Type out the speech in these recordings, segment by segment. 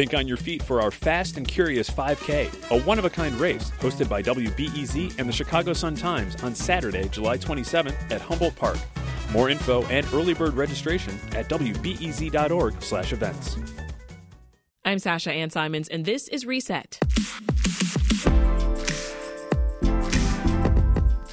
Think on your feet for our Fast and Curious 5K, a one of a kind race hosted by WBEZ and the Chicago Sun Times on Saturday, July 27th at Humboldt Park. More info and early bird registration at wbez.org/events. I'm Sasha Ann Simons, and this is Reset.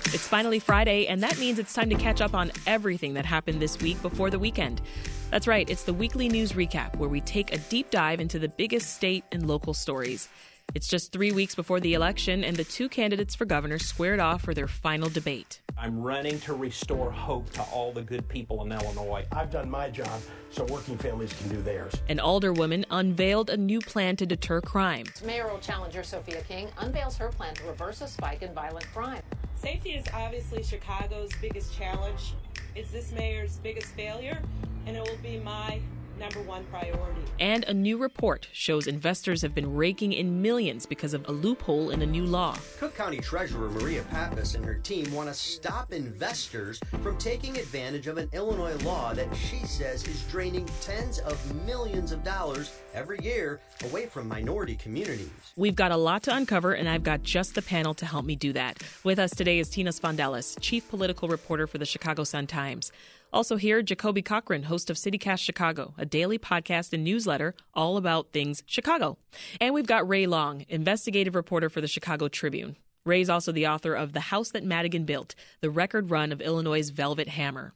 It's finally Friday, and that means it's time to catch up on everything that happened this week before the weekend. That's right, it's the weekly news recap where we take a deep dive into the biggest state and local stories. It's just three weeks before the election, and the two candidates for governor squared off for their final debate. I'm running to restore hope to all the good people in Illinois. I've done my job so working families can do theirs. An alderwoman unveiled a new plan to deter crime. Mayoral challenger Sophia King unveils her plan to reverse a spike in violent crime. Safety is obviously Chicago's biggest challenge. It's this mayor's biggest failure, and it will be my number one priority. And a new report shows investors have been raking in millions because of a loophole in a new law. Cook County Treasurer Maria Pappas and her team want to stop investors from taking advantage of an Illinois law that she says is draining tens of millions of dollars every year away from minority communities. We've got a lot to uncover, and I've got just the panel to help me do that. With us today is Tina Sfondeles, chief political reporter for the Chicago Sun Times. Also here, Jacoby Cochran, host of CityCast Chicago, a daily podcast and newsletter all about things Chicago. And we've got Ray Long, investigative reporter for the Chicago Tribune. Ray's also the author of The House That Madigan Built, the record run of Illinois' Velvet Hammer.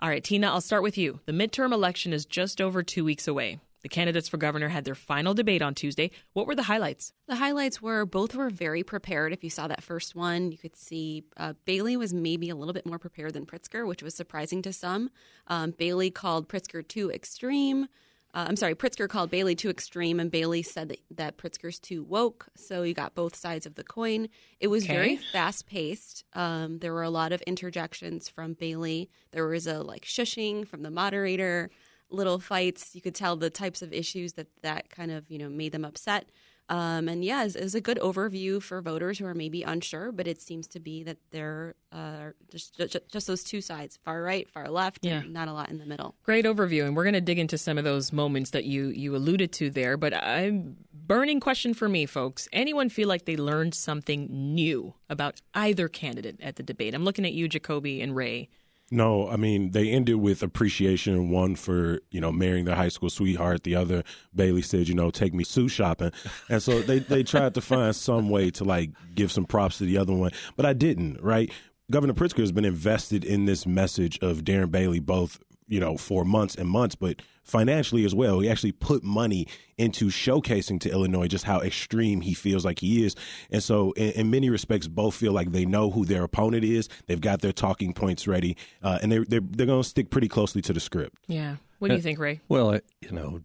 All right, Tina, I'll start with you. The midterm election is just over two weeks away. The candidates for governor had their final debate on Tuesday. What were the highlights? The highlights were both were very prepared. If you saw that first one, you could see uh, Bailey was maybe a little bit more prepared than Pritzker, which was surprising to some. Um, Bailey called Pritzker too extreme. Uh, I'm sorry, Pritzker called Bailey too extreme, and Bailey said that, that Pritzker's too woke. So you got both sides of the coin. It was Okay. very fast paced. Um, there were a lot of interjections from Bailey. There was a like shushing from the moderator, little fights. You could tell the types of issues that that kind of you know made them upset. Um, and yeah, it's, it's a good overview for voters who are maybe unsure, but it seems to be that there are just, just just those two sides, far right, far left, Yeah. and not a lot in the middle. Great overview, and we're going to dig into some of those moments that you you alluded to there. But I'm burning question for me, folks. Anyone feel like they learned something new about either candidate at the debate? I'm looking at you, Jacoby and Ray. No, I mean they ended with appreciation. One for you know marrying their high school sweetheart. The other, Bailey said, you know, take me suit shopping. And so they they tried to find some way to like give some props to the other one, but I didn't. Right, Governor Pritzker has been invested in this message of Darren Bailey both you know for months and months, but financially as well. He actually put money into showcasing to Illinois just how extreme he feels like he is. And so, in, in many respects, both feel like they know who their opponent is. They've got their talking points ready, uh, and they're, they're, they're going to stick pretty closely to the script. Yeah. What do you think, Ray? Well, you know,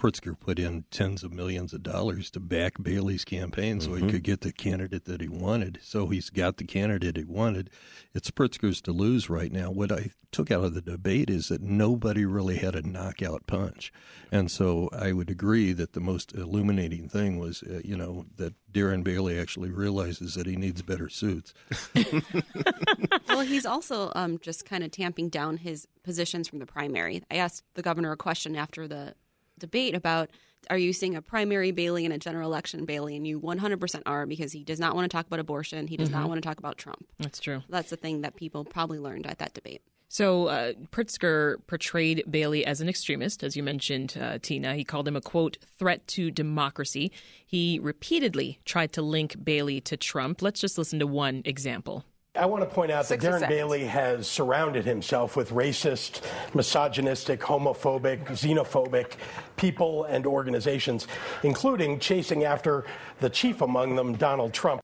Pritzker put in tens of millions of dollars to back Bailey's campaign so he could get the candidate that he wanted. So he's got the candidate he wanted. It's Pritzker's to lose right now. What I took out of the debate is that nobody really had a knockout punch. And so I would agree that the most illuminating thing was, uh, you know, that Darren Bailey actually realizes that he needs better suits. well, he's also um, just kind of tamping down his positions from the primary. I asked the governor a question after the debate about are you seeing a primary Bailey and a general election Bailey? And you 100% are because he does not want to talk about abortion. He does not want to talk about Trump. That's true. That's the thing that people probably learned at that debate. So uh, Pritzker portrayed Bailey as an extremist, as you mentioned, uh, Tina. He called him a quote threat to democracy. He repeatedly tried to link Bailey to Trump. Let's just listen to one example. I want to point out that Darren seconds. Bailey has surrounded himself with racist, misogynistic, homophobic, xenophobic people and organizations, including chasing after the chief among them, Donald Trump.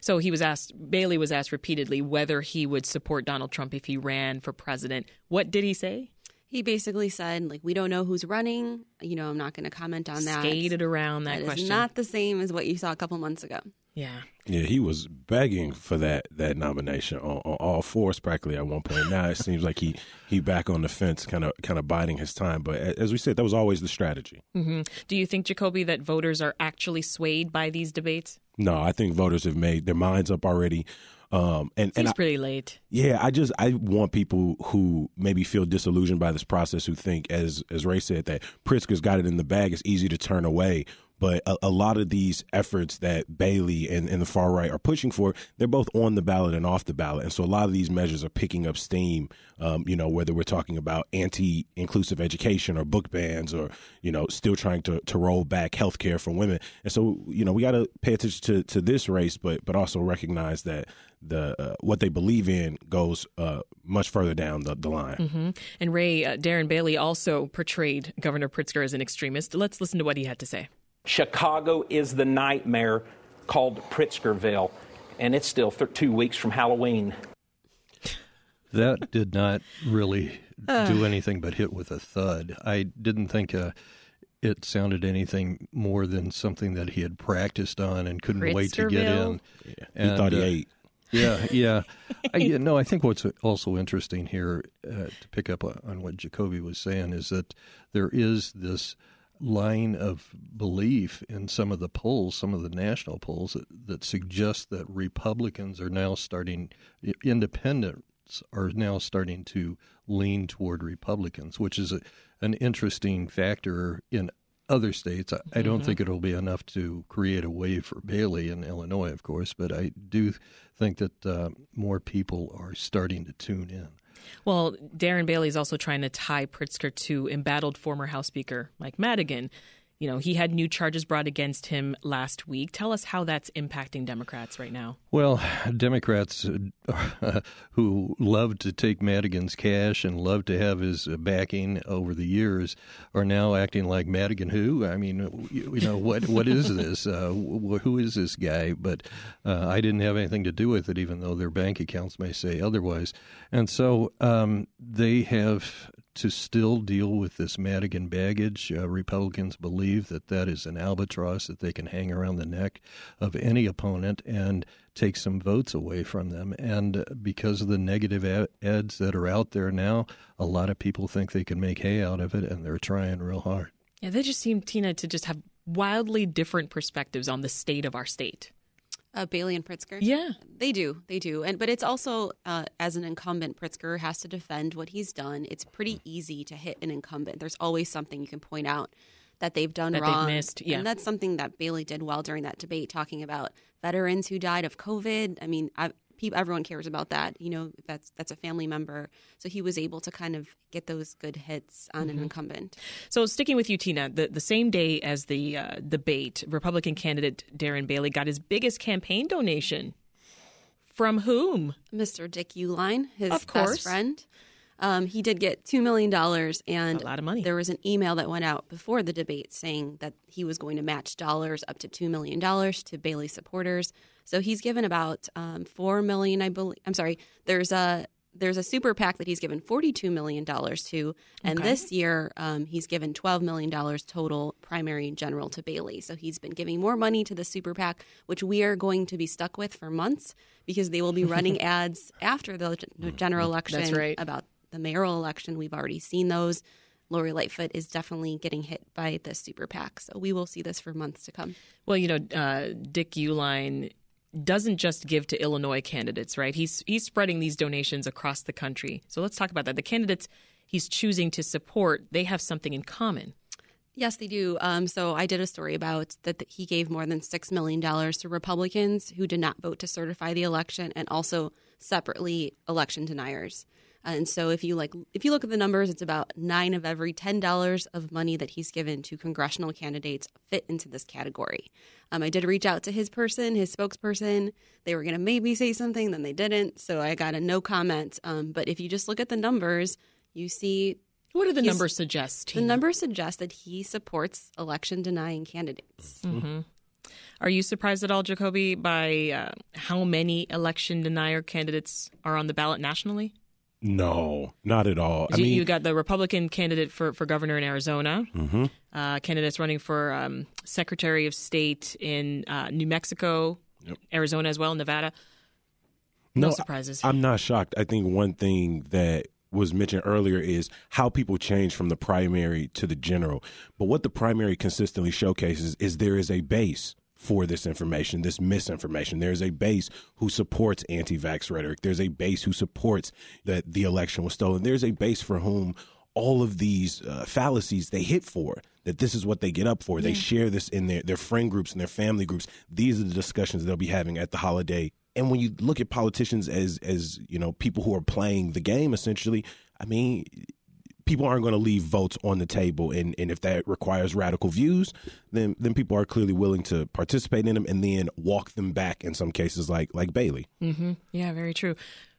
So he was asked, Bailey was asked repeatedly whether he would support Donald Trump if he ran for president. What did he say? He basically said, like, we don't know who's running. You know, I'm not going to comment on that. Skated around that That is question. not the same as what you saw a couple months ago. Yeah. Yeah, he was begging for that that nomination on, on all fours practically at one point. Now it seems like he he back on the fence, kind of kind of biding his time. But as we said, that was always the strategy. hmm Do you think, Jacoby, that voters are actually swayed by these debates? No, I think voters have made their minds up already. Um, and Seems and I, pretty late. Yeah, I just I want people who maybe feel disillusioned by this process who think, as as Ray said, that Pritzker's got it in the bag. It's easy to turn away. But a, a lot of these efforts that Bailey and, and the far right are pushing for, they're both on the ballot and off the ballot. And so a lot of these measures are picking up steam, um, you know, whether we're talking about anti inclusive education or book bans or, you know, still trying to, to roll back health care for women. And so, you know, we got to pay attention to, to this race, but, but also recognize that the uh, what they believe in goes uh, much further down the, the line. hmm And Ray, uh, Darren Bailey also portrayed Governor Pritzker as an extremist. Let's listen to what he had to say. Chicago is the nightmare called Pritzkerville, and it's still th- two weeks from Halloween. That did not really Ugh. do anything but hit with a thud. I didn't think uh, it sounded anything more than something that he had practiced on and couldn't wait to get in. Yeah, he thought he ate. Yeah, yeah. I, yeah. No, I think what's also interesting here uh, to pick up on what Jacoby was saying is that there is this line of belief in some of the polls, some of the national polls that, that suggest that Republicans are now starting, independents are now starting to lean toward Republicans, which is a, an interesting factor in other states. I, I don't Mhm. think it'll be enough to create a wave for Bailey in Illinois, of course, but I do think that uh, more people are starting to tune in. Well, Darren Bailey is also trying to tie Pritzker to embattled former House Speaker Mike Madigan. You know, he had new charges brought against him last week. Tell us how that's impacting Democrats right now. Well, Democrats uh, who love to take Madigan's cash and love to have his backing over the years are now acting like Madigan. Who? I mean, you, you know what? What is this? Uh, who is this guy? But uh, I didn't have anything to do with it, even though their bank accounts may say otherwise. And so um, they have to still deal with this Madigan baggage. Uh, Republicans believe that that is an albatross that they can hang around the neck of any opponent and take some votes away from them. And uh, because of the negative ad- ads that are out there now, a lot of people think they can make hay out of it, and they're trying real hard. Yeah, they just seem, Tina, to just have wildly different perspectives on the state of our state. Uh, Bailey and Pritzker. Yeah, they do, they do, and but it's also uh, as an incumbent, Pritzker has to defend what he's done. It's pretty easy to hit an incumbent. There's always something you can point out that they've done That they've wrong, missed, yeah. and that's something that Bailey did well during that debate, talking about veterans who died of COVID. I mean, I, people, everyone cares about that. You know, that's that's a family member, so he was able to kind of get those good hits on an Mhm. incumbent. So, sticking with you, Tina, the, the same day as the uh, debate, Republican candidate Darren Bailey got his biggest campaign donation. From whom? Mr. Dick Uihlein, his Of course. best friend. Um, he did get $2 million, and a lot of money. there was an email that went out before the debate saying that he was going to match dollars up to $2 million to Bailey supporters. So he's given about um, 4 million, I believe. I'm sorry, there's a. There's a super PAC that he's given $42 million to. And Okay. this year, um, he's given $12 million total primary and general to Bailey. So he's been giving more money to the super PAC, which we are going to be stuck with for months because they will be running ads after the general election That's right. about the mayoral election. We've already seen those. Lori Lightfoot is definitely getting hit by the super PAC. So we will see this for months to come. Well, you know, uh, Dick Uihlein doesn't just give to Illinois candidates, right? He's he's spreading these donations across the country. So let's talk about that. The candidates he's choosing to support, they have something in common. Yes, they do. Um, so I did a story about that he gave more than $6 million to Republicans who did not vote to certify the election and also separately election deniers. And so if you like if you look at the numbers, it's about nine of every ten dollars of money that he's given to congressional candidates fit into this category. Um, I did reach out to his person, his spokesperson. They were going to maybe say something, then they didn't. So I got a no comment. Um, but if you just look at the numbers, you see What do the numbers suggest? The numbers suggest that he supports election denying candidates. hmm Are you surprised at all, Jacoby, by uh, how many election denier candidates are on the ballot nationally? No, not at all. I you, mean, you got the Republican candidate for, for governor in Arizona, mhm. uh, candidates running for um, Secretary of State in uh, New Mexico, Yep. Arizona as well, Nevada. No, no surprises. I'm not shocked. I think one thing that was mentioned earlier is how people change from the primary to the general. But what the primary consistently showcases is there is a base for this information, this misinformation. There's a base who supports anti vax rhetoric. There's a base who supports that the election was stolen. There's a base for whom all of these uh, fallacies they hit for that this is what they get up for. Yeah. They share this in their, their friend groups and their family groups. These are the discussions they'll be having at the holiday. And when you look at politicians as as you know people who are playing the game, essentially, I mean, people aren't going to leave votes on the table and, and if that requires radical views then then people are clearly willing to participate in them and then walk them back in some cases like like bailey. Mm-hmm. yeah very true.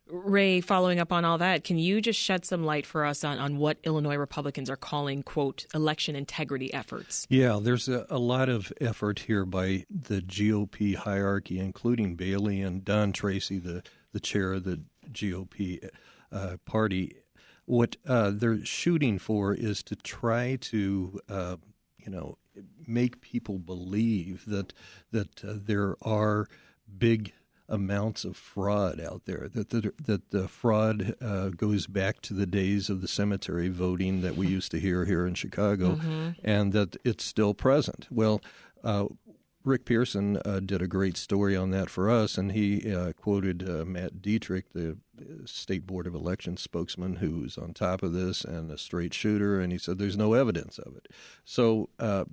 Ray following up on all that can you just shed some light for us on, on what illinois republicans are calling quote election integrity efforts? Yeah there's a, a lot of effort here by the gop hierarchy including bailey and don tracy the, the chair of the gop uh, party what uh, they're shooting for is to try to, uh, you know, make people believe that that uh, there are big amounts of fraud out there. That the, that the fraud uh, goes back to the days of the cemetery voting that we used to hear here in Chicago, mm-hmm. and that it's still present. Well. Uh, Rick Pearson uh, did a great story on that for us, and he uh, quoted uh, Matt Dietrich, the uh, State Board of Elections spokesman, who's on top of this and a straight shooter, and he said there's no evidence of it. So uh,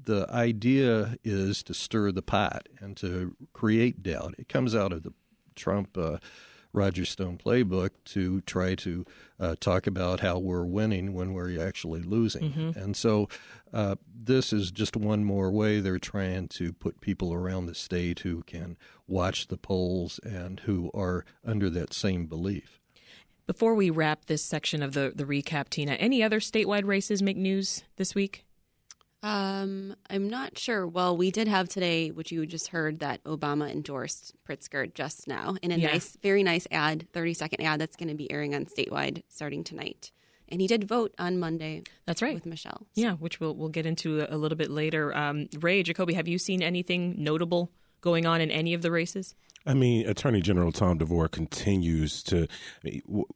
the idea is to stir the pot and to create doubt. It comes out of the Trump uh, Roger Stone playbook to try to uh, talk about how we're winning when we're actually losing. Mm-hmm. And so uh, this is just one more way they're trying to put people around the state who can watch the polls and who are under that same belief. Before we wrap this section of the, the recap, Tina, any other statewide races make news this week? Um, I'm not sure. Well, we did have today, which you just heard, that Obama endorsed Pritzker just now in a yeah. nice, very nice ad, 30 second ad that's going to be airing on statewide starting tonight. And he did vote on Monday. That's right with Michelle. So. Yeah, which we'll we'll get into a, a little bit later. Um, Ray Jacoby, have you seen anything notable going on in any of the races? I mean, Attorney General Tom DeVore continues to.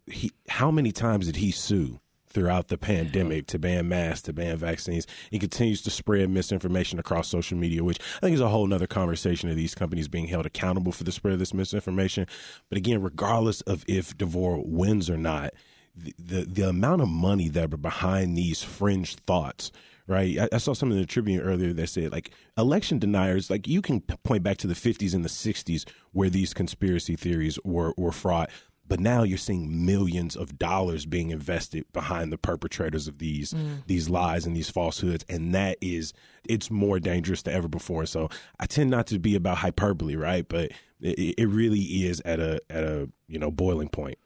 He, how many times did he sue? Throughout the pandemic to ban masks, to ban vaccines. He continues to spread misinformation across social media, which I think is a whole other conversation of these companies being held accountable for the spread of this misinformation. But again, regardless of if DeVore wins or not, the, the, the amount of money that are behind these fringe thoughts right? I, I, saw something in the Tribune earlier that said like election deniers, like you can point back to the 50s and the 60s where these conspiracy theories were were fraught. But now you're seeing millions of dollars being invested behind the perpetrators of these mm. these lies and these falsehoods, and that is it's more dangerous than ever before. So I tend not to be about hyperbole, right? But it, it really is at a at a you know boiling point.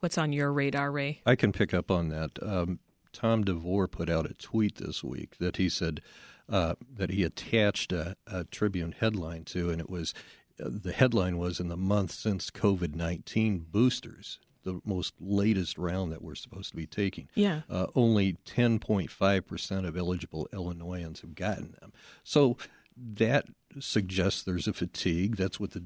What's on your radar, Ray? I can pick up on that. Um, Tom DeVore put out a tweet this week that he said uh, that he attached a, a Tribune headline to, and it was the headline was in the month since COVID 19 boosters, the most latest round that we're supposed to be taking. Yeah. Uh, only 10.5% of eligible Illinoisans have gotten them. So that suggests there's a fatigue. That's what the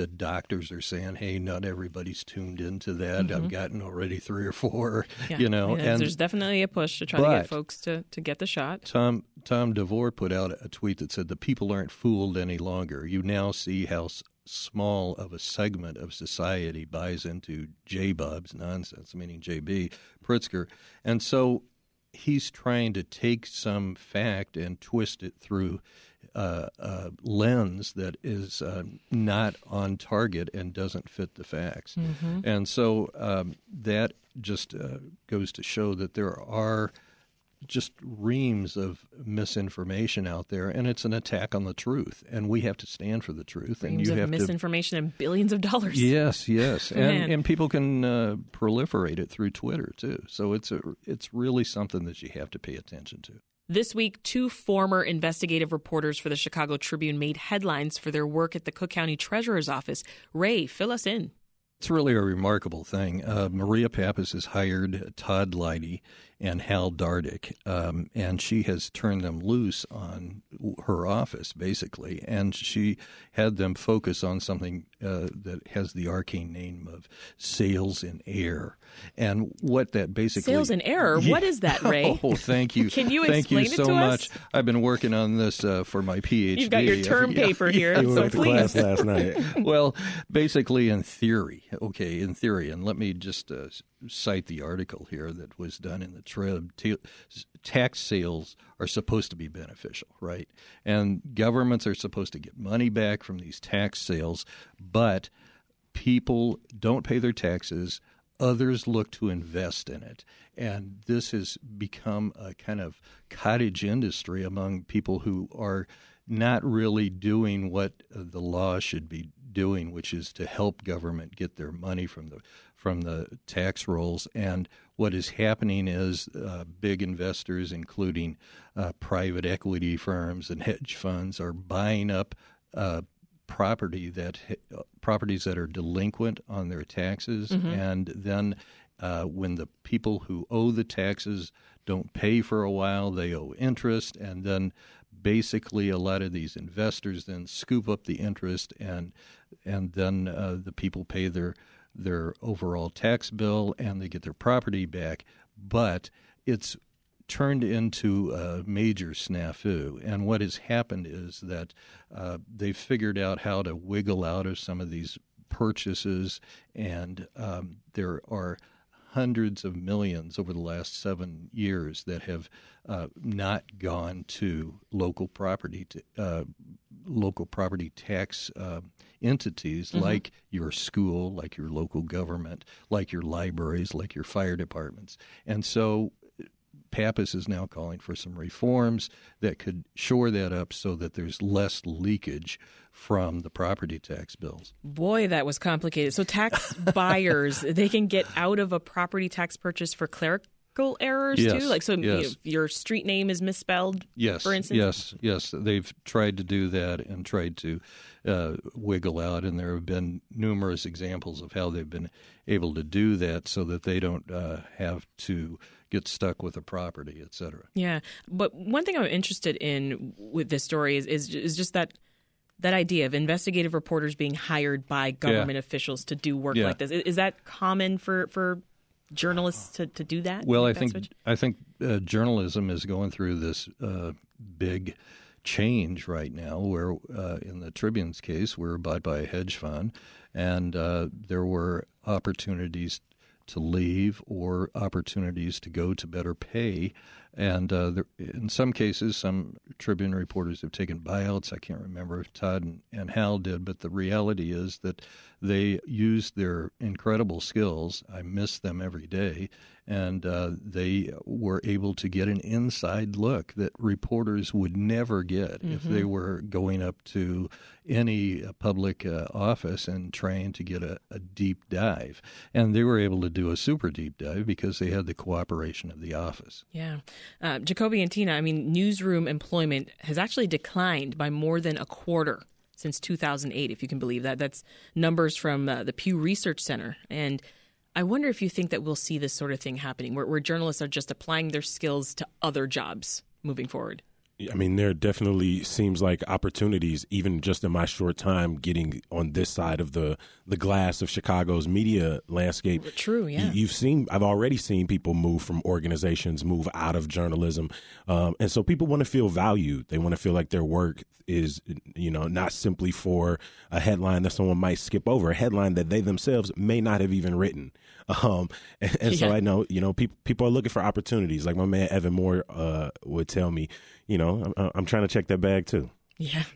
the doctors are saying, "Hey, not everybody's tuned into that. Mm-hmm. I've gotten already three or four, yeah. you know." Yeah, and there's definitely a push to try to get folks to, to get the shot. Tom Tom DeVore put out a tweet that said, "The people aren't fooled any longer. You now see how s- small of a segment of society buys into J. Bob's nonsense, meaning J.B. Pritzker, and so." He's trying to take some fact and twist it through uh, uh, lens that is uh, not on target and doesn't fit the facts. Mm-hmm. And so um, that just uh, goes to show that there are just reams of misinformation out there, and it's an attack on the truth. And we have to stand for the truth. Reams and you of have misinformation to, and billions of dollars. Yes, yes, and and people can uh, proliferate it through Twitter too. So it's a it's really something that you have to pay attention to. This week, two former investigative reporters for the Chicago Tribune made headlines for their work at the Cook County Treasurer's Office. Ray, fill us in. It's really a remarkable thing. Uh, Maria Pappas has hired Todd Lighty, and Hal Dardick, um, and she has turned them loose on her office basically, and she had them focus on something uh, that has the arcane name of sales in error, and what that basically Sales in error. Yeah. What is that, Ray? Oh, thank you. Can you thank explain you it so to us? I've been working on this uh, for my PhD. You've got your term Yeah, paper here, yeah. We so went to please. class last night. well, basically, in theory, okay, in theory, and let me just uh, cite the article here that was done in the Trib. T- tax sales are supposed to be beneficial, right? And governments are supposed to get money back from these tax sales, but people don't pay their taxes. Others look to invest in it. And this has become a kind of cottage industry among people who are not really doing what uh, the law should be doing, which is to help government get their money from the from the tax rolls. And what is happening is uh, big investors, including uh, private equity firms and hedge funds, are buying up uh, property that uh, properties that are delinquent on their taxes, Mhm. and then uh, when the people who owe the taxes don't pay for a while, they owe interest, and then basically a lot of these investors then scoop up the interest, and and then uh, the people pay their their overall tax bill and they get their property back, but it's turned into a major snafu. And what has happened is that uh, they've figured out how to wiggle out of some of these purchases, and um, there are hundreds of millions over the last seven years that have uh, not gone to local property to, uh, local property tax uh, entities Mhm. like your school, like your local government, like your libraries, like your fire departments, and so Pappas is now calling for some reforms that could shore that up so that there's less leakage from the property tax bills. Boy, that was complicated. So tax buyers, they can get out of a property tax purchase for clerical errors Yes, too. Like so, yes. if your street name is misspelled. Yes, for instance. yes, yes. They've tried to do that and tried to uh, wiggle out, and there have been numerous examples of how they've been able to do that so that they don't uh, have to get stuck with a property, et cetera. Yeah, but one thing I'm interested in with this story is is, is just that that idea of investigative reporters being hired by government officials to do work Yeah. like this. Is, is that common for for journalists to, to do that? Well, I think switch? I think uh, journalism is going through this uh, big change right now. Where uh, in the Tribune's case, we're bought by a hedge fund, and uh, there were opportunities to leave or opportunities to go to better pay. And uh, there, in some cases, some Tribune reporters have taken buyouts. I can't remember if Todd and, and Hal did, but the reality is that they used their incredible skills. I miss them every day. And uh, they were able to get an inside look that reporters would never get if Mhm. they were going up to any uh, public uh, office and trying to get a, a deep dive. And they were able to do a super deep dive because they had the cooperation of the office. Yeah. Uh, Jacoby and Tina, I mean, newsroom employment has actually declined by more than a quarter since 2008, if you can believe that. That's numbers from uh, the Pew Research Center. And I wonder if you think that we'll see this sort of thing happening, where, where journalists are just applying their skills to other jobs moving forward. I mean, there definitely seems like opportunities, even just in my short time getting on this side of the the glass of Chicago's media landscape. True, yeah. You, have seen, I've already seen people move from organizations, move out of journalism, um, and so people want to feel valued. They want to feel like their work is, you know, not simply for a headline that someone might skip over, a headline that they themselves may not have even written. Um, and, and so Yeah. I know, you know, people people are looking for opportunities. Like my man Evan Moore uh, would tell me, you know, I'm, uh, I'm trying to check that bag too. Yeah.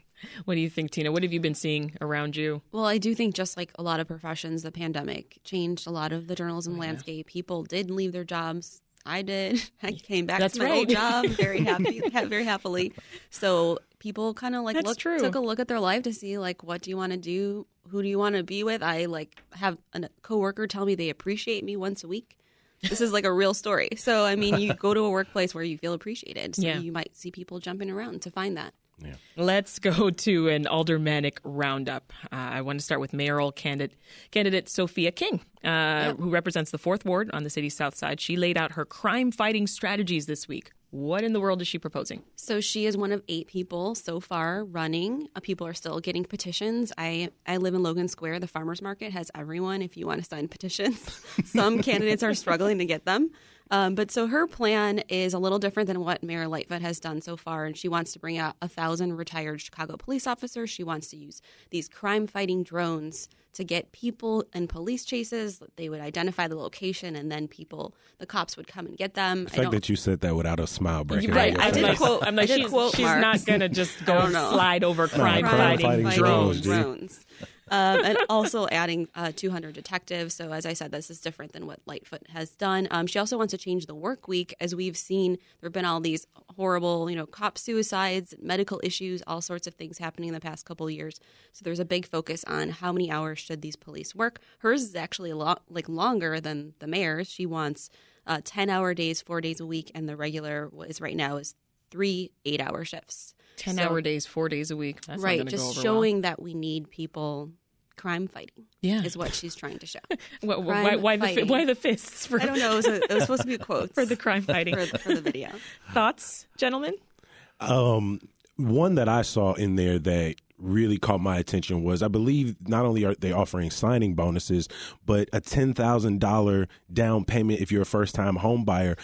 What do you think, Tina? What have you been seeing around you? Well, I do think just like a lot of professions, the pandemic changed a lot of the Oh, journalism landscape. People did leave their jobs. I did. I came back That's to my right. old job very happy, very happily. So people kind of like That's look, true. took a look at their life to see like what do you want to do, who do you want to be with. I like have a coworker tell me they appreciate me once a week. This is like a real story. So I mean, you go to a workplace where you feel appreciated. So Yeah. you might see people jumping around to find that. Yeah. Let's go to an aldermanic roundup. Uh, I want to start with mayoral candidate candidate Sophia King, uh, who represents the fourth ward on the city's south side. She laid out her crime fighting strategies this week. What in the world is she proposing? So she is one of eight people so far running. Uh, people are still getting petitions. I I live in Logan Square. The farmers market has everyone. If you want to sign petitions, some candidates are struggling to get them. Um, but so her plan is a little different than what Mayor Lightfoot has done so far, and she wants to bring out a thousand retired Chicago police officers. She wants to use these crime fighting drones to get people in police chases. They would identify the location, and then people, the cops would come and get them. The fact that you said that without a smile breaking Right, I did face. quote. I'm like, she's, quote she's not gonna just go slide over crime, crime fighting, fighting drones. drones. Um, and also adding uh, 200 detectives. So, as I said, this is different than what Lightfoot has done. Um, she also wants to change the work week. As we've seen, there have been all these horrible, you know, cop suicides, medical issues, all sorts of things happening in the past couple years. So, there's a big focus on how many hours should these police work. Hers is actually a lot like longer than the mayor's. She wants uh, 10 hour days, four days a week, and the regular is right now is three eight hour shifts. Ten So- hour days, four days a week. That's right, gonna go just over well. showing that we need people crime fighting. Yeah. is what she's trying to show. Why, why, why the why the fists for I don't know. It was, a, it was supposed to be quotes for the crime fighting for, for the video. thoughts, gentlemen? Um, one that I saw in there that really caught my attention was I believe not only are they offering signing bonuses, but a ten thousand dollar down payment if you're a first time home buyer.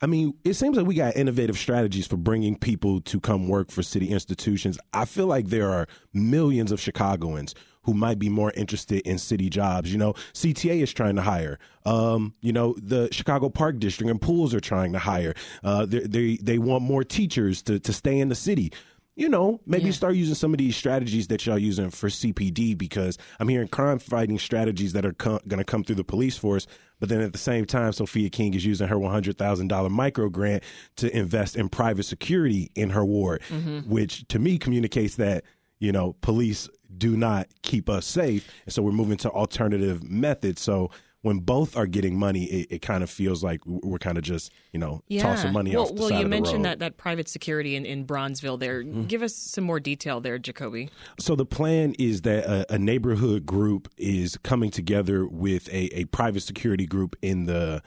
I mean, it seems like we got innovative strategies for bringing people to come work for city institutions. I feel like there are millions of Chicagoans who might be more interested in city jobs. You know, CTA is trying to hire. Um, you know, the Chicago Park District and pools are trying to hire. Uh, they, they they want more teachers to to stay in the city. You know, maybe start using some of these strategies that y'all using for CPD because I'm hearing crime fighting strategies that are co- going to come through the police force. But then at the same time, Sophia King is using her $100,000 micro grant to invest in private security in her ward, mm-hmm. which to me communicates that, you know, police do not keep us safe. And so we're moving to alternative methods. So when both are getting money, it, it kind of feels like we're kind of just, you know, tossing money well, off the well, side you of the mentioned that that private security in, in Bronzeville. There, mm-hmm. give us some more detail there, Jacoby. So the plan is that a, a neighborhood group is coming together with a, a private security group in the.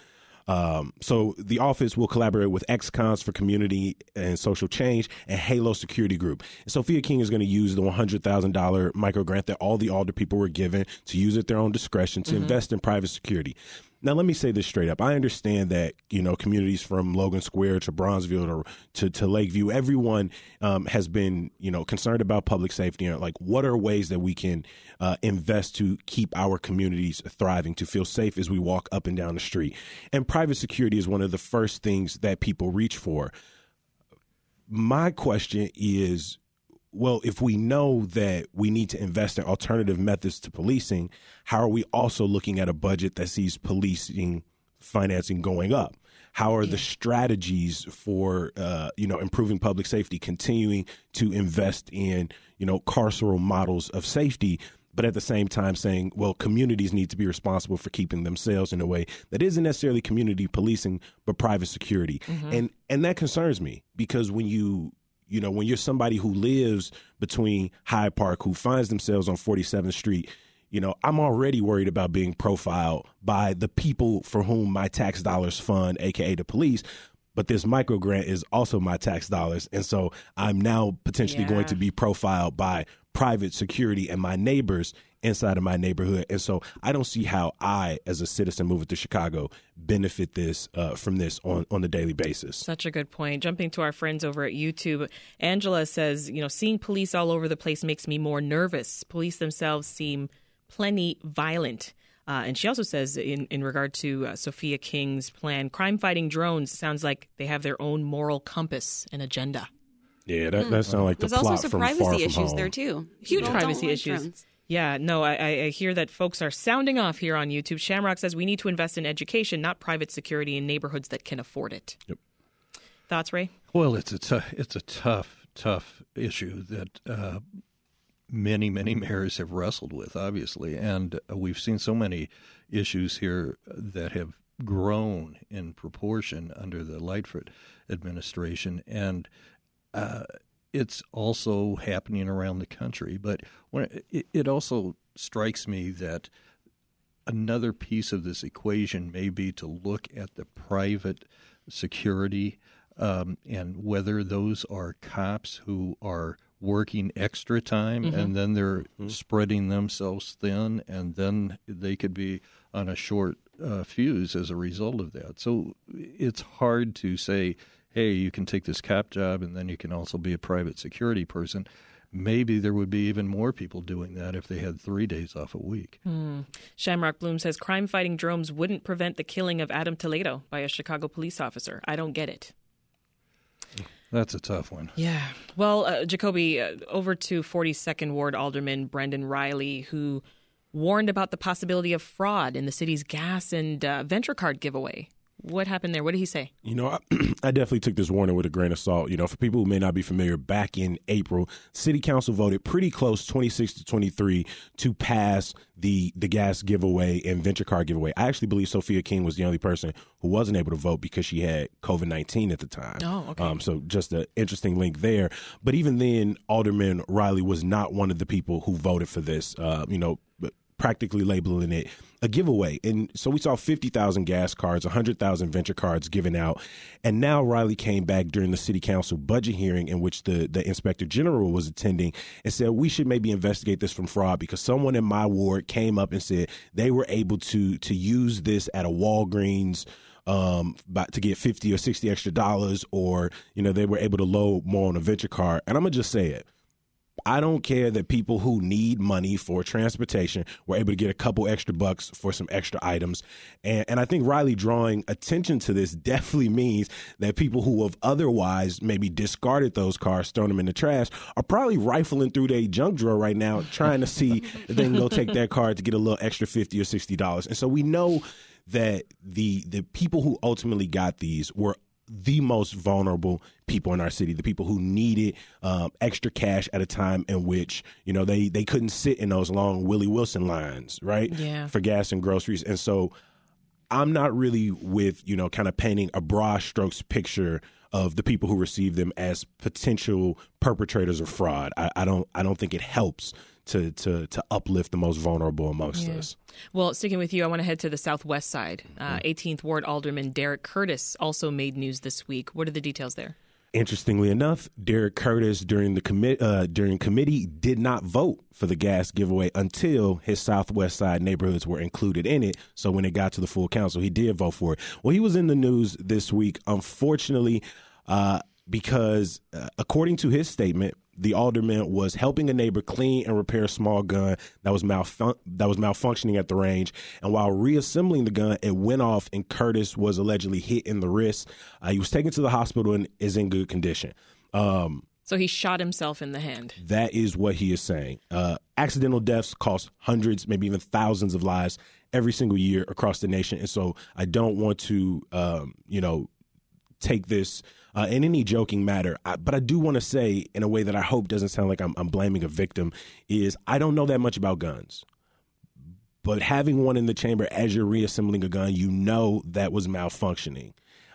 Um, so the office will collaborate with Ex-Cons for community and social change and Halo Security Group. And Sophia King is going to use the one hundred thousand dollar micro grant that all the alder people were given to use at their own discretion to invest in private security. Now, let me say this straight up. I understand that you know communities from Logan Square to Bronzeville to to, to Lakeview, everyone um, has been you know concerned about public safety and like what are ways that we can uh, invest to keep our communities thriving, to feel safe as we walk up and down the street. And private security is one of the first things that people reach for. My question is well, if we know that we need to invest in alternative methods to policing, how are we also looking at a budget that sees policing financing going up? How are the strategies for uh, you know improving public safety, continuing to invest in you know carceral models of safety, but at the same time saying, well, communities need to be responsible for keeping themselves in a way that isn't necessarily community policing, but private security, and and that concerns me because when you you know, when you're somebody who lives between Hyde Park, who finds themselves on 47th Street, you know, I'm already worried about being profiled by the people for whom my tax dollars fund, aka the police. But this micro grant is also my tax dollars. And so I'm now potentially going to be profiled by private security and my neighbors inside of my neighborhood. And so I don't see how I, as a citizen moving to Chicago, benefit this uh, from this on, on a daily basis. Such a good point. Jumping to our friends over at YouTube, Angela says, you know, seeing police all over the place makes me more nervous. Police themselves seem plenty violent. Uh, and she also says, in, in regard to uh, Sophia King's plan, crime fighting drones sounds like they have their own moral compass and agenda. Yeah, that, that sounds like the There's plot also some from privacy Far From issues Home. there too. Huge privacy like issues. drones. Yeah, no, I, I hear that folks are sounding off here on YouTube. Shamrock says we need to invest in education, not private security in neighborhoods that can afford it. Yep. Thoughts, Ray? Well, it's a it's a tough tough issue that uh, many many mayors have wrestled with, obviously, and we've seen so many issues here that have grown in proportion under the Lightfoot administration, and uh, it's also happening around the country. But when it, it also strikes me that another piece of this equation may be to look at the private security um, and whether those are cops who are working extra time Mhm. and then they're spreading themselves thin and then they could be on a short uh, fuse as a result of that. So it's hard to say, hey, you can take this cap job and then you can also be a private security person. Maybe there would be even more people doing that if they had three days off a week. Hmm. Shamrock Bloom says crime fighting drones wouldn't prevent the killing of Adam Toledo by a Chicago police officer. I don't get it. That's a tough one. Yeah. Well, uh, Jacoby, uh, over to 42nd Ward Alderman Brendan Reilly, who warned about the possibility of fraud in the city's gas and uh, Ventra card giveaway. What happened there? What did he say? You know, I, I definitely took this warning with a grain of salt. You know, for people who may not be familiar, back in April, City Council voted pretty close, 26 to 23, to pass the the gas giveaway and Ventra car giveaway. I actually believe Sophia King was the only person who wasn't able to vote because she had COVID 19 at the time. Oh, okay. Um, so just an interesting link there. But even then, Alderman Reilly was not one of the people who voted for this. Uh, you know, but practically labeling it a giveaway. And so we saw 50,000 gas cards, 100,000 Ventra cards given out. And now Reilly came back during the city council budget hearing in which the, the inspector general was attending and said, we should maybe investigate this from fraud because someone in my ward came up and said they were able to, to use this at a Walgreens um, to get 50 or 60 extra dollars, or, you know, they were able to load more on a Ventra card. And I'm going to just say it. I don't care that people who need money for transportation were able to get a couple extra bucks for some extra items. And, and I think Reilly drawing attention to this definitely means that people who have otherwise maybe discarded those cars, thrown them in the trash, are probably rifling through their junk drawer right now trying to see if they can go take that car to get a little extra 50 or $60. And so we know that the the people who ultimately got these were the most vulnerable people in our city, the people who needed um, extra cash at a time in which you know they they couldn't sit in those long Willie Wilson lines, right? Yeah. For gas and groceries, and so I'm not really with you know kind of painting a broad strokes picture of the people who receive them as potential perpetrators of fraud. I, I don't I don't think it helps to to to uplift the most vulnerable amongst Yeah. us. Well, sticking with you, I want to head to the southwest side. Uh, 18th Ward Alderman Derrick Curtis also made news this week. What are the details there? Interestingly enough, Derrick Curtis during the commit uh, during committee did not vote for the gas giveaway until his Southwest Side neighborhoods were included in it. So when it got to the full council, he did vote for it. Well, he was in the news this week, unfortunately, uh, because uh, according to his statement, the alderman was helping a neighbor clean and repair a small gun that was malfun- that was malfunctioning at the range. And while reassembling the gun, it went off, and Curtis was allegedly hit in the wrist. Uh, he was taken to the hospital and is in good condition. Um, So he shot himself in the hand. that is what he is saying. Uh, accidental deaths cost hundreds, maybe even thousands of lives every single year across the nation. And so I don't want to, um, you know, take this uh, in any joking matter. I, but I do want to say, in a way that I hope doesn't sound like I'm, I'm blaming a victim, is I don't know that much about guns. But having one in the chamber as you're reassembling a gun, you know that was malfunctioning.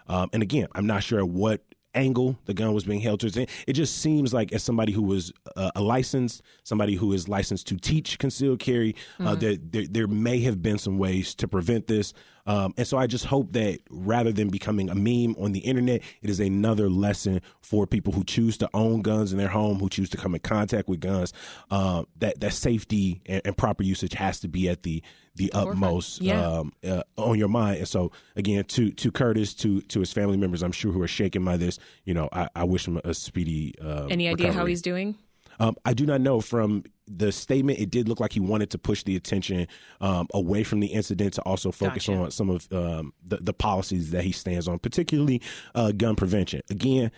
Um, and again, I'm not sure at what angle the gun was being held to. It just seems like as somebody who was uh, a licensed, somebody who is licensed to teach concealed carry, uh, Mhm. there, there there may have been some ways to prevent this. Um, and so I just hope that rather than becoming a meme on the internet, it is another lesson for people who choose to own guns in their home, who choose to come in contact with guns. Uh, that that safety and, and proper usage has to be at the the utmost Yeah. um, uh, on your mind. And so again, to to Curtis, to to his family members, I'm sure who are shaken by this. You know, I, I wish him a speedy. Uh, Any idea how he's doing? Um, I do not know. From the statement, it did look like he wanted to push the attention um, away from the incident to also focus Gotcha. on some of um, the, the policies that he stands on, particularly uh, gun prevention. Again,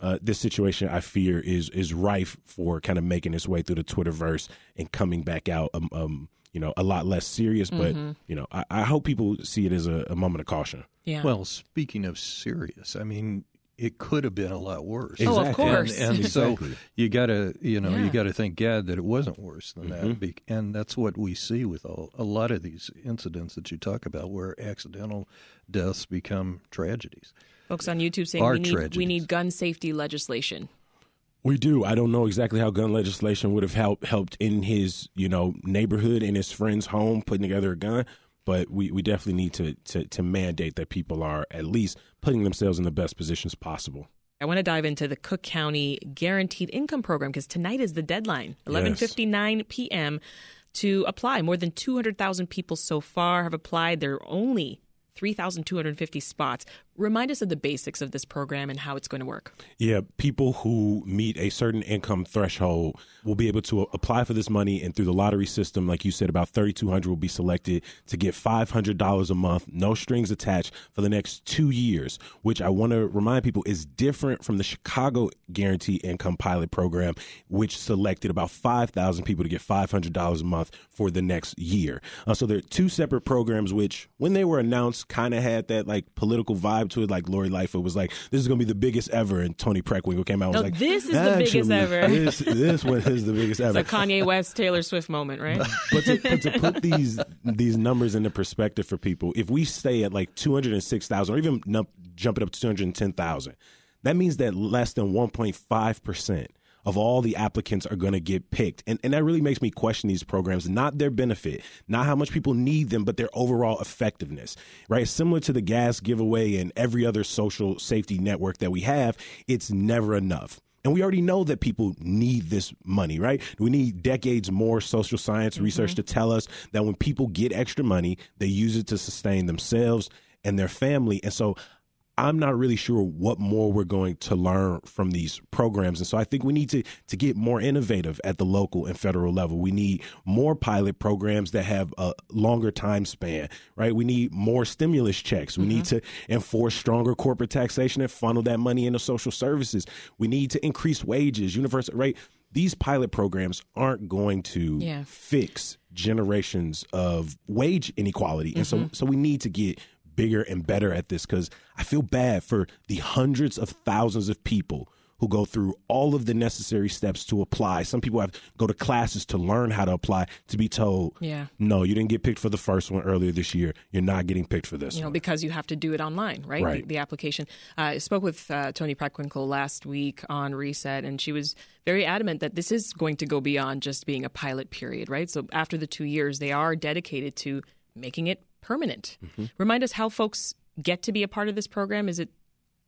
uh, this situation I fear is is rife for kind of making its way through the Twitterverse and coming back out. Um, um, you know, a lot less serious, but Mhm. you know, I, I hope people see it as a, a moment of caution. Yeah. Well, speaking of serious, I mean, it could have been a lot worse. Oh, of course. And, and so Exactly. you got to, you know, Yeah. you got to thank God that it wasn't worse than Mhm. that. And that's what we see with all, a lot of these incidents that you talk about, where accidental deaths become tragedies. Folks on YouTube saying we need we need gun safety legislation. We do. I don't know exactly how gun legislation would have helped helped in his, you know, neighborhood in his friend's home putting together a gun, but we, we definitely need to, to to mandate that people are at least putting themselves in the best positions possible. I want to dive into the Cook County Guaranteed Income Program because tonight is the deadline, 11:59 p.m. to apply. More than 200,000 people so far have applied. There are only 3,250 spots. Remind us of the basics of this program and how it's going to work. Yeah, people who meet a certain income threshold will be able to apply for this money, and through the lottery system, like you said, about 3,200 will be selected to get $500 a month, no strings attached, for the next two years, which I want to remind people is different from the Chicago Guarantee Income Pilot Program, which selected about 5,000 people to get $500 a month for the next year. Uh, so there are two separate programs, which, when they were announced, kind of had that like political vibe to it. Like Lori Lightfoot was like, "This is going to be the biggest ever," and Toni Preckwinkle came out and was like, this is the biggest ever." This, this one is the biggest ever." It's a Kanye West Taylor Swift moment, right? but, to, but to put these these numbers into perspective for people, if we stay at like two hundred and six thousand, or even jump it up to two hundred and ten thousand, that means that less than one point five percent of all the applicants are going to get picked. And, and that really makes me question these programs, not their benefit, not how much people need them, but their overall effectiveness, right? Similar to the gas giveaway and every other social safety network that we have, it's never enough. And we already know that people need this money, right? We need decades more social science mm-hmm. research to tell us that when people get extra money, they use it to sustain themselves and their family. And so I'm not really sure what more we're going to learn from these programs. And so I think we need to, to get more innovative at the local and federal level. We need more pilot programs that have a longer time span, right? We need more stimulus checks. We need mm-hmm. to enforce stronger corporate taxation and funnel that money into social services. We need to increase wages, universal, right? These pilot programs aren't going to Yeah. fix generations of wage inequality. And so mm-hmm. so we need to get bigger and better at this because I feel bad for the hundreds of thousands of people who go through all of the necessary steps to apply. Some people have to go to classes to learn how to apply to be told, Yeah. no, you didn't get picked for the first one earlier this year. You're not getting picked for this you know, one. because you have to do it online, right? Right. The, the application. Uh, I spoke with uh, Toni Preckwinkle last week on Reset, and she was very adamant that this is going to go beyond just being a pilot period, right? So after the two years, they are dedicated to making it permanent. Mm-hmm. Remind us how folks get to be a part of this program. Is it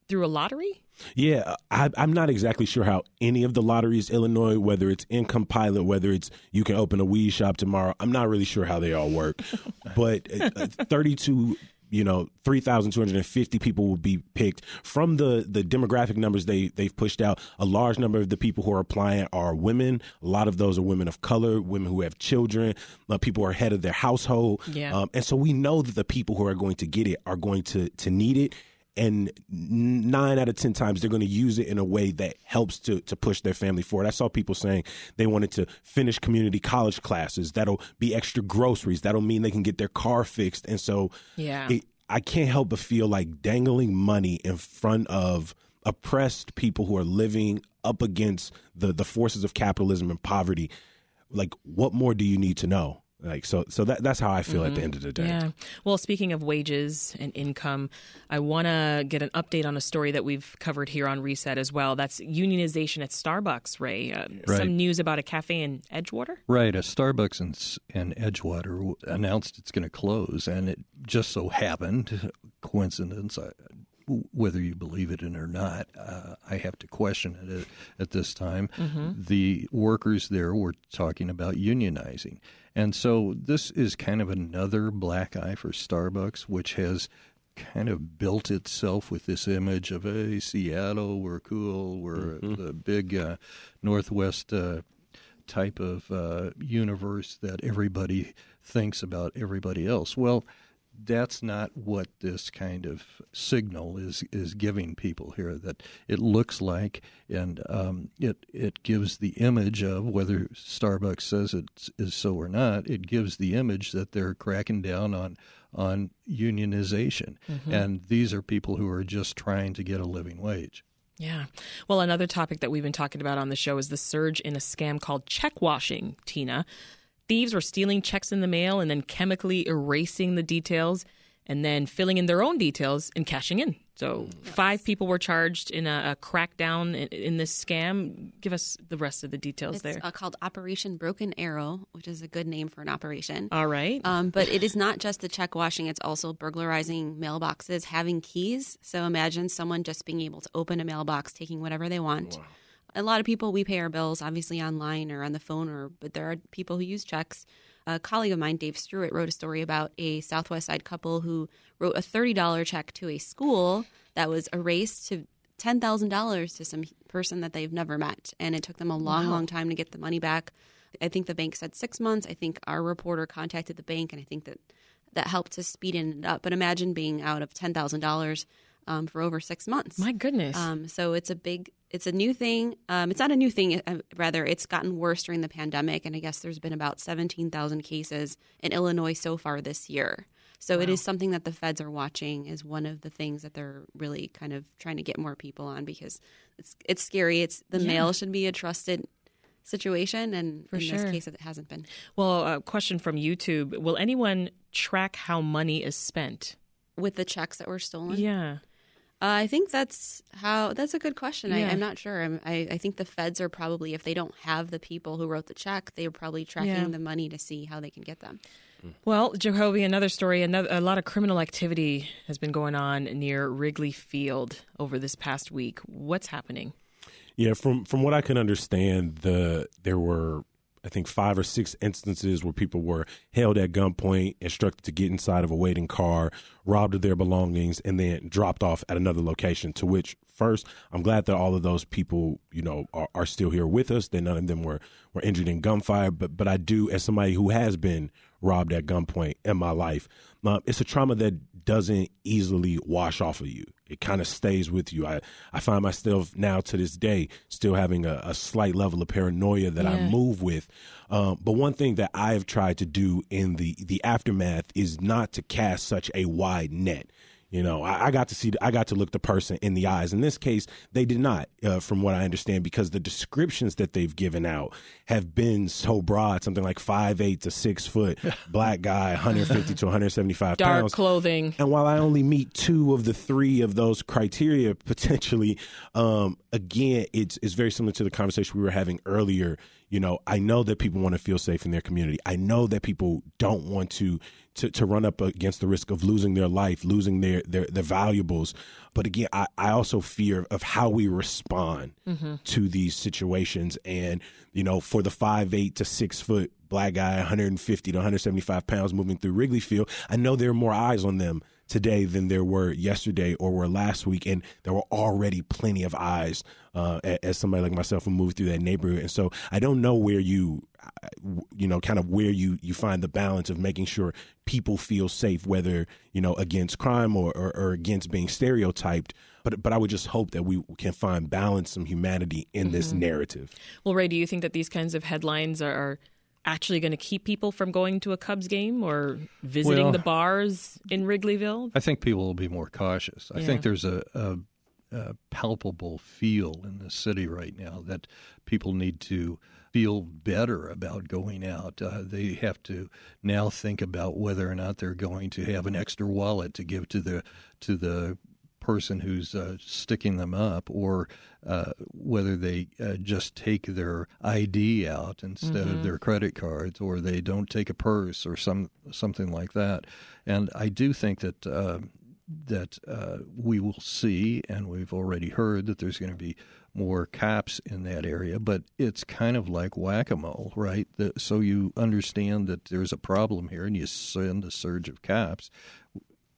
through a lottery? Yeah, I, I'm not exactly sure how any of the lotteries, Illinois, whether it's income pilot, whether it's you can open a weed shop tomorrow. I'm not really sure how they all work, but uh, uh, 32 you know 3250 people will be picked. From the the demographic numbers they they've pushed out a large number of the people who are applying are women. A lot of those are women of color women who have children uh, people who are head of their household. Yeah. um, and so we know that the people who are going to get it are going to to need it and nine out of ten times they're going to use it in a way that helps to to push their family forward. I saw people saying they wanted to finish community college classes. That'll be extra groceries. That'll mean they can get their car fixed. And so, Yeah. it, I can't help but feel like dangling money in front of oppressed people who are living up against the the forces of capitalism and poverty. Like, what more do you need to know? Like, so so that that's how I feel at the end of the day. Yeah. Well, speaking of wages and income, I want to get an update on a story that we've covered here on Reset as well. That's unionization at Starbucks, Ray. Uh, Right. Some news about a cafe in Edgewater? Right, a Starbucks in, in Edgewater announced it's going to close, and it just so happened, coincidence, I, whether you believe it in or not, uh, I have to question it at, at this time. The workers there were talking about unionizing, and so this is kind of another black eye for Starbucks, which has kind of built itself with this image of hey Seattle, we're cool, we're the big uh, Northwest. Uh, type of uh, universe that everybody thinks about everybody else. Well, that's not what this kind of signal is is giving people here. That it looks like, and um, it it gives the image of whether Starbucks says it is so or not. It gives the image that they're cracking down on on unionization, and these are people who are just trying to get a living wage. Yeah. Well, another topic that we've been talking about on the show is the surge in a scam called check washing, Tina. Thieves were stealing checks in the mail and then chemically erasing the details and then filling in their own details and cashing in. So five people were charged in a, a crackdown in, in, this scam. Give us the rest of the details it's, there. Uh, called Operation Broken Arrow, which is a good name for an operation. All right. Um, but it is not just the check washing; it's also burglarizing mailboxes, having keys. So imagine someone just being able to open a mailbox, taking whatever they want. Wow. A lot of people we pay our bills obviously online or on the phone, or but there are people who use checks a colleague of mine, Dave Struett, wrote a story about a Southwest Side couple who wrote a $30 check to a school that was erased to $10,000 to some person that they've never met. And it took them a long, wow. long time to get the money back. I think the bank said six months. I think our reporter contacted the bank, and I think that that helped to speed it up. But imagine being out of $10,000 um, for over six months. My goodness. Um, so it's a big it's a new thing. Um, it's not a new thing, uh, rather, it's gotten worse during the pandemic. And I guess there's been about 17,000 cases in Illinois so far this year. So wow. it is something that the feds are watching is one of the things that they're really kind of trying to get more people on because it's it's scary. It's the yeah. mail should be a trusted situation and For in sure. this case it hasn't been. Well, a question from YouTube, will anyone track how money is spent with the checks that were stolen? Yeah. Uh, I think that's how. That's a good question. Yeah. I, am not sure. I'm, I, I think the feds are probably, if they don't have the people who wrote the check, they're probably tracking yeah. the money to see how they can get them. Well, Jacoby, another story. Another, a lot of criminal activity has been going on near Wrigley Field over this past week. What's happening? Yeah, from from what I can understand, the there were I think five or six instances where people were held at gunpoint, instructed to get inside of a waiting car, robbed of their belongings, and then dropped off at another location. To which, first, I'm glad that all of those people, you know, are, are still here with us. That none of them were were injured in gunfire. But but I do, as somebody who has been robbed at gunpoint in my life, uh, it's a trauma that doesn't easily wash off of you it kind of stays with you. I, I find myself now to this day still having a, a slight level of paranoia that yeah. I move with. Um, but one thing that I have tried to do in the, the aftermath is not to cast such a wide net. You know, I, I, got to see, I got to look the person in the eyes. In this case, they did not, uh, from what I understand, because the descriptions that they've given out have been so broad, something like five eight to six foot, black guy, 150 to 175 Dark pounds, clothing. And while I only meet two of the three of those criteria potentially, um, again, it's it's very similar to the conversation we were having earlier. You know, I know that people want to feel safe in their community. I know that people don't want to to, to run up against the risk of losing their life, losing their, their, their valuables. But again, I, I also fear of how we respond mm-hmm. to these situations. And, you know, for the five, eight to six foot black guy, 150 to 175 pounds moving through Wrigley Field, I know there are more eyes on them today than there were yesterday or were last week. And there were already plenty of eyes uh, as somebody like myself who moved through that neighborhood. And so I don't know where you, you know, kind of where you, you find the balance of making sure people feel safe, whether, you know, against crime or, or, or against being stereotyped. But, but I would just hope that we can find balance, some humanity in mm-hmm. this narrative. Well, Ray, do you think that these kinds of headlines are actually going to keep people from going to a Cubs game or visiting well, the bars in Wrigleyville? I think people will be more cautious. I think there's a, a, a, palpable feel in the city right now that people need to feel better about going out. Uh, they have to now think about whether or not they're going to have an extra wallet to give to the to the person who's uh, sticking them up or uh, whether they uh, just take their ID out instead mm-hmm. of their credit cards or they don't take a purse or some something like that. And I do think that uh, that uh, we will see, and we've already heard that there's going to be more cops in that area, but it's kind of like whack a mole, right? The, so you understand that there's a problem here and you send a surge of cops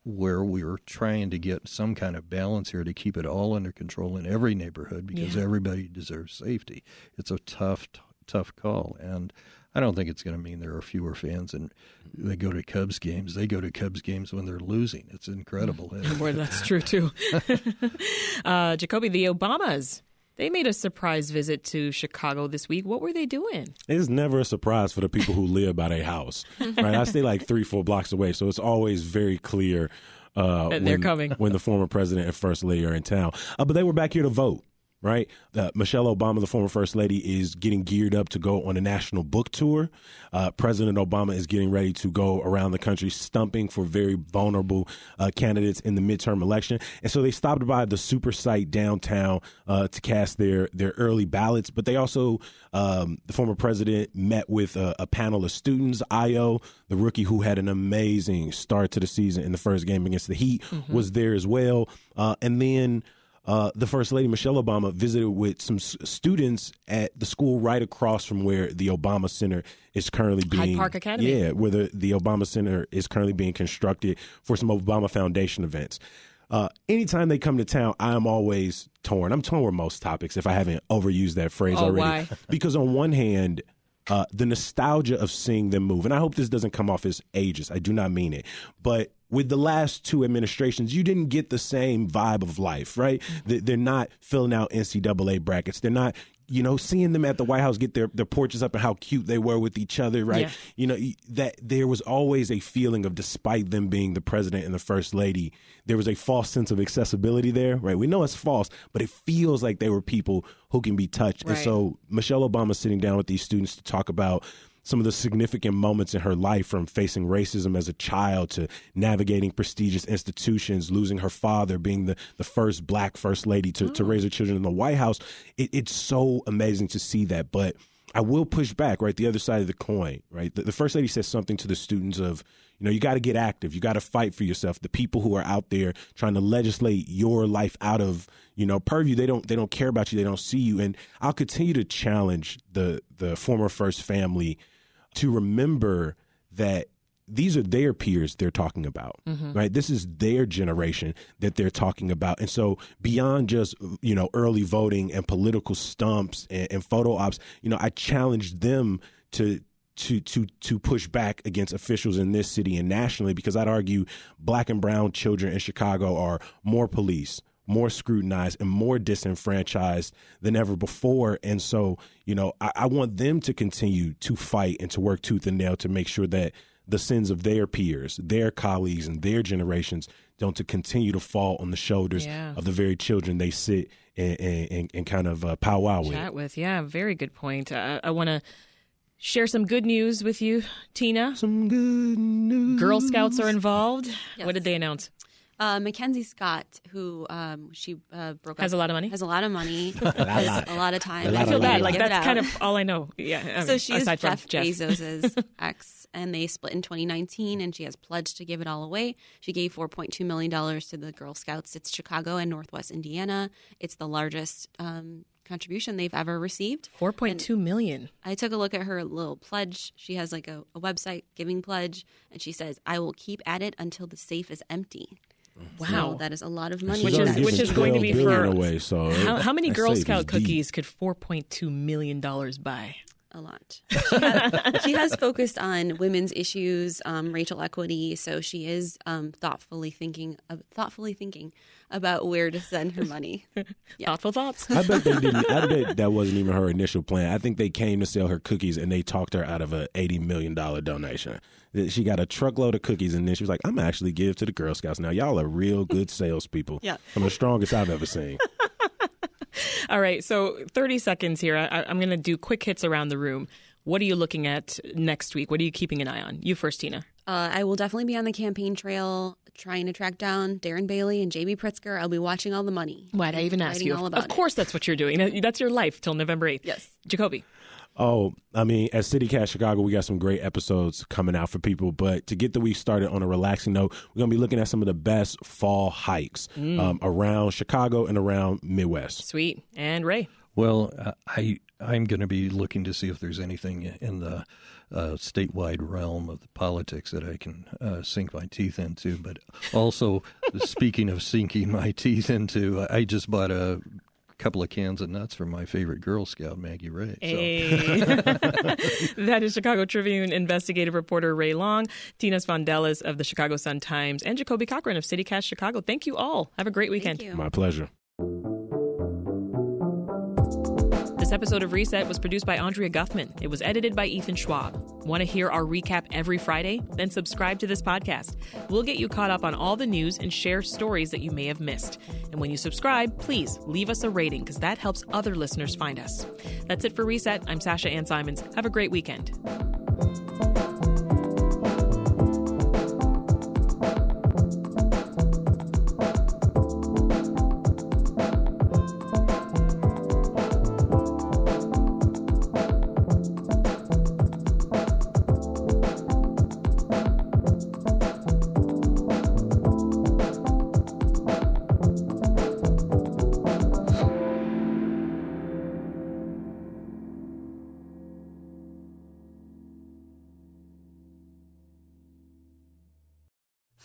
where we are trying to get some kind of balance here to keep it all under control in every neighborhood because yeah. everybody deserves safety. It's a tough, t- tough call, and I don't think it's going to mean there are fewer fans and they go to Cubs games. They go to Cubs games when they're losing. It's incredible. Boy, that's true too. uh, Jacoby, the Obamas they made a surprise visit to Chicago this week. What were they doing? It's never a surprise for the people who live by their house, right? I stay like three, four blocks away, so it's always very clear uh, when, they're coming when the former president and first lady are in town. Uh, but they were back here to vote. Right? Uh, Michelle Obama, the former first lady, is getting geared up to go on a national book tour. Uh, President Obama is getting ready to go around the country stumping for very vulnerable uh, candidates in the midterm election. And so they stopped by the super site downtown uh, to cast their, their early ballots. But they also, um, the former president met with a, a panel of students. Ayo, the rookie who had an amazing start to the season in the first game against the Heat, mm-hmm. was there as well. Uh, and then uh, the First Lady Michelle Obama visited with some s- students at the school right across from where the Obama Center is currently being Hyde Park Academy. Yeah, where the, the Obama Center is currently being constructed for some Obama Foundation events. Uh, anytime they come to town, I am always torn. I'm torn with most topics if I haven't overused that phrase oh, already. Why? Because on one hand, uh, the nostalgia of seeing them move, and I hope this doesn't come off as ageist. I do not mean it, but with the last two administrations, you didn't get the same vibe of life, right? Mm-hmm. They're not filling out NCAA brackets. They're not, you know, seeing them at the White House get their, their portraits up and how cute they were with each other, right? Yeah. You know, that there was always a feeling of, despite them being the president and the first lady, there was a false sense of accessibility there, right? We know it's false, but it feels like they were people who can be touched. Right. And so Michelle Obama sitting down with these students to talk about some of the significant moments in her life from facing racism as a child to navigating prestigious institutions, losing her father, being the, the first black first lady to, oh. to mm. raise her children in the White House. It, it's so amazing to see that. But I will push back, right? The other side of the coin, right? The, the first lady says something to the students of, you know, you got to get active. You got to fight for yourself. The people who are out there trying to legislate your life out of, you know, purview, they don't they don't care about you. They don't see you. And I'll continue to challenge the the former first family to remember that these are their peers they're talking about, mm-hmm. right? This is their generation that they're talking about. And so beyond just, you know, early voting and political stumps and, and photo ops, you know, I challenged them to, to to to push back against officials in this city and nationally because I'd argue black and brown children in Chicago are more police, more scrutinized and more disenfranchised than ever before. And so, you know, I, I, want them to continue to fight and to work tooth and nail to make sure that the sins of their peers, their colleagues, and their generations don't to continue to fall on the shoulders yeah. of the very children they sit and, and, and kind of uh, powwow with. Chat with, yeah, very good point. Uh, I want to share some good news with you, Tina. Some good news. Girl Scouts are involved. Yes. What did they announce? Uh, Mackenzie Scott, who um, she uh, broke has up, a lot of money, has a lot of money, has a lot of time. I feel bad. Like that's kind of all I know. Yeah. I so mean, she's aside from Jeff, Jeff. Bezos's ex, and they split in 2019. And she has pledged to give it all away. She gave 4.2 million dollars to the Girl Scouts. It's Chicago and Northwest Indiana. It's the largest um, contribution they've ever received. Four point two million. I took a look at her little pledge. She has like a, a website, Giving Pledge, and she says, "I will keep at it until the safe is empty." Wow, so that is a lot of money. Which is which is going to be 12 billion for away, so how, how many Girl Scout deep. cookies could four point two million dollars buy? A lot. She has, she has focused on women's issues, um, racial equity. So she is um, thoughtfully thinking, uh, thoughtfully thinking about where to send her money. Yeah. Thoughtful thoughts. I bet they didn't. I bet that wasn't even her initial plan. I think they came to sell her cookies and they talked her out of a eighty million dollar donation. She got a truckload of cookies and then she was like, "I'm actually give to the Girl Scouts now. Y'all are real good salespeople. Yeah. I'm the strongest I've ever seen." All right, so 30 seconds here. I, I'm going to do quick hits around the room. What are you looking at next week? What are you keeping an eye on? You first, Tina. Uh, I will definitely be on the campaign trail trying to track down Darren Bailey and JB Pritzker. I'll be watching all the money. Why'd I even ask you? all Of- about of course, that's what you're doing. That's your life till November 8th. Yes. Jacoby. Oh, I mean, at CityCast Chicago, we got some great episodes coming out for people. But to get the week started on a relaxing note, we're going to be looking at some of the best fall hikes um, around Chicago and around Midwest. Sweet. And Ray. Well, uh, I I'm going to be looking to see if there's anything in the uh, statewide realm of the politics that I can uh, sink my teeth into. But also, speaking of sinking my teeth into, I just bought a couple of cans of nuts from my favorite Girl Scout, Maggie Ray. So. Hey. that is Chicago Tribune investigative reporter Ray Long, Tina Sfondeles of the Chicago Sun Times, and Jacoby Cochran of CityCast Chicago. Thank you all. Have a great weekend. Thank you. My pleasure. This episode of Reset was produced by Andrea Guffman. It was edited by Ethan Schwab. Want to hear our recap every Friday? Then subscribe to this podcast. We'll get you caught up on all the news and share stories that you may have missed. And when you subscribe, please leave us a rating because that helps other listeners find us. That's it for Reset. I'm Sasha Ann Simons. Have a great weekend.